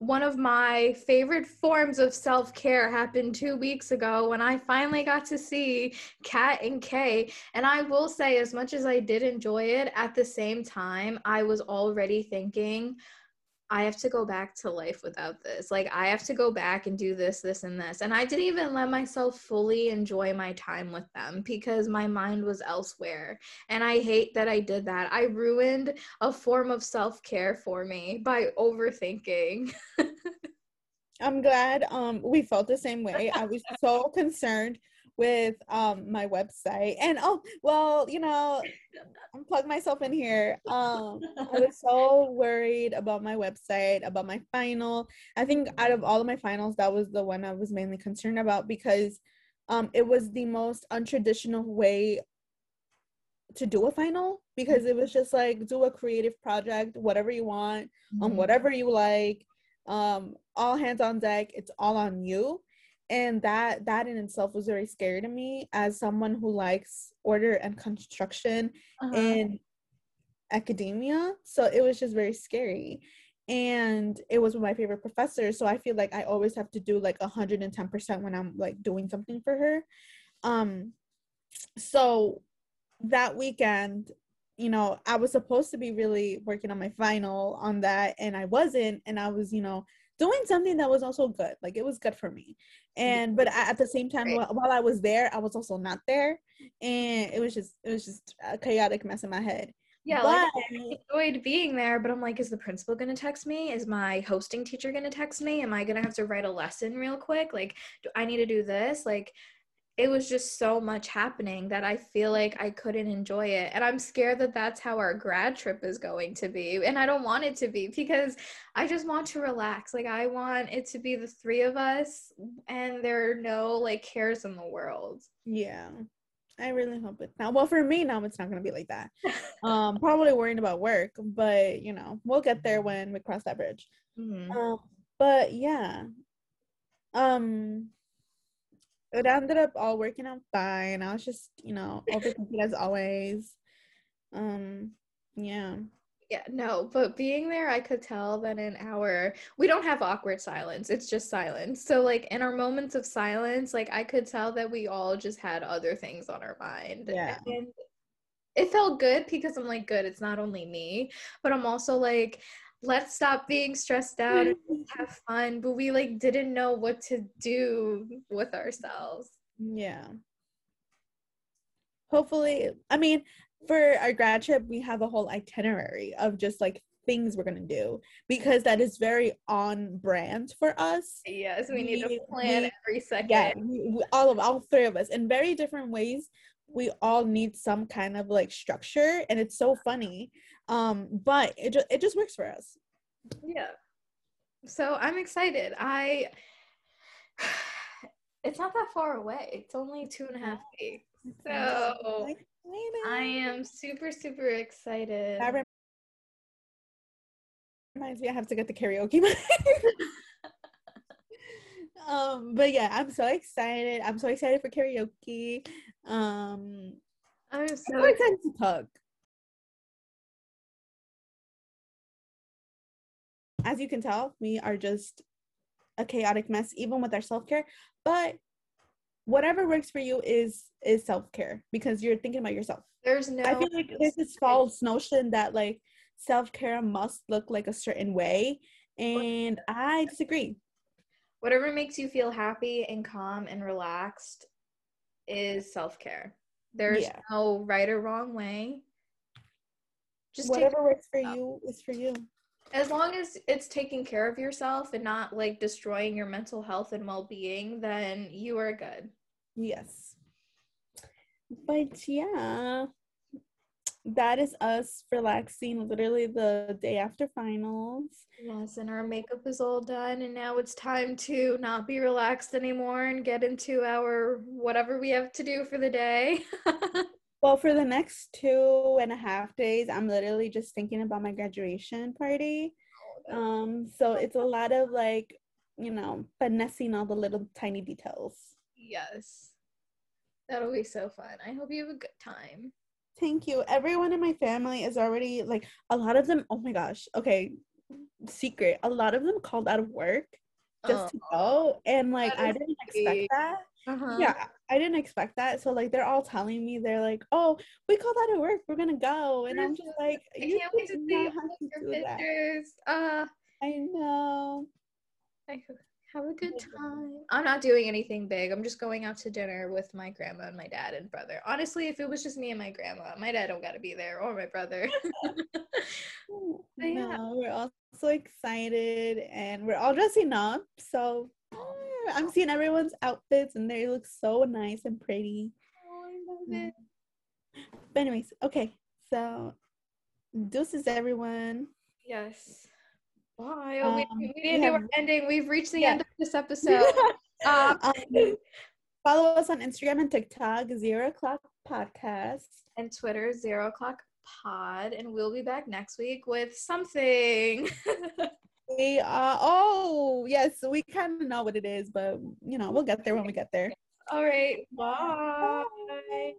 One of my favorite forms of self care happened two weeks ago when I finally got to see Kat and Kay. And I will say, as much as I did enjoy it, at the same time, I was already thinking, I have to go back to life without this. Like, I have to go back and do this, this, and this. And I didn't even let myself fully enjoy my time with them because my mind was elsewhere. And I hate that I did that. I ruined a form of self care for me by overthinking. I'm glad um we felt the same way. I was so concerned with um my website. And oh well you know i'm plug myself in here. Um i was so worried about my website about my final. I think out of all of my finals that was the one i was mainly concerned about because um it was the most untraditional way to do a final because it was just like do a creative project whatever you want um, mm-hmm. um whatever you like um all hands on deck. It's all on you and that that in itself was very scary to me as someone who likes order and construction uh-huh. in academia. So it was just very scary. And it was my favorite professor so i feel like i always have to do like 110% when i'm like doing something for her. Um so that weekend you know i was supposed to be really working on my final on that and i wasn't. And i was you know doing something that was also good like it was good for me and but at the same time while, while i was there i was also not there and it was just it was just a chaotic mess in my head yeah, but, like I enjoyed being there, but I'm like, is the principal gonna text me? Is my hosting teacher gonna text me? Am I gonna have to write a lesson real quick? Like, do I need to do this? Like, it was just so much happening that I feel like I couldn't enjoy it. And I'm scared that that's how our grad trip is going to be. And I don't want it to be because I just want to relax. Like, I want it to be the three of us and there are no like cares in the world. Yeah. I really hope it's not. Well, for me now, it's not gonna be like that. Um, probably worrying about work, but you know, we'll get there when we cross that bridge. Mm-hmm. Um, but yeah, um, it ended up all working out fine. I was just, you know, overthinking as always. Um, yeah. Yeah, no, but being there, I could tell that in our we don't have awkward silence. It's just silence. So like in our moments of silence, like I could tell that we all just had other things on our mind. Yeah. And it felt good because I'm like, good, it's not only me, but I'm also like, let's stop being stressed out and mm-hmm. have fun but we like didn't know what to do with ourselves. Yeah. Hopefully i mean for our grad trip we have a whole itinerary of just like things we're gonna do because that is very on brand for us. Yes we, we need to plan we, every second. yeah we, all of all three of us in very different ways we all need some kind of like structure and it's so funny um but it just it just works for us. Yeah. So i'm excited. I it's not that far away. It's only two and a half weeks. So i am super super excited. That reminds me i have to get the karaoke um but yeah i'm so excited. I'm so excited for karaoke um i'm so, I'm excited to talk as you can tell, we are just a chaotic mess, even with our self care. But whatever works for you is is self care because you're thinking about yourself. There's no. I feel like there's this false notion that like self care must look like a certain way, and I disagree. Whatever makes you feel happy and calm and relaxed is self care. There's yeah. no right or wrong way. Just whatever works for you is for you as long as it's taking care of yourself and not like destroying your mental health and well-being then you are good yes but yeah that is us relaxing literally the day after finals yes and our makeup is all done and now it's time to not be relaxed anymore and get into our whatever we have to do for the day Well, for the next two and a half days, I'm literally just thinking about my graduation party. Oh, um, so it's a lot of like, you know, finessing all the little tiny details. Yes. That'll be so fun. I hope you have a good time. Thank you. Everyone in my family is already like a lot of them. Oh my gosh. Okay. Secret. A lot of them called out of work just oh, to go. And like I didn't expect that. Uh-huh. Yeah, I didn't expect that. So like they're all telling me they're like, "Oh, we called out of work. We're gonna go," and I'm just like, "You can't wait to see your pictures." Uh, I know. I have a good time. I'm not doing anything big. I'm just going out to dinner with my grandma and my dad and brother. Honestly, if it was just me and my grandma, my dad don't gotta be there or my brother. yeah. No, we're all so excited and we're all dressing up. So I'm seeing everyone's outfits and they look so nice and pretty. Oh, I love mm. it. But anyways, okay. So deuces everyone. Yes. Bye. Oh, um, we, we didn't do our ending. We've reached the yeah. end of this episode. um, um, follow us on Instagram and TikTok, Zero O'Clock Podcast. And Twitter, Zero O'Clock Pod. And we'll be back next week with something. we are, oh yes, we kind of know what it is, but you know, we'll get there when we get there. All right. Bye. Bye.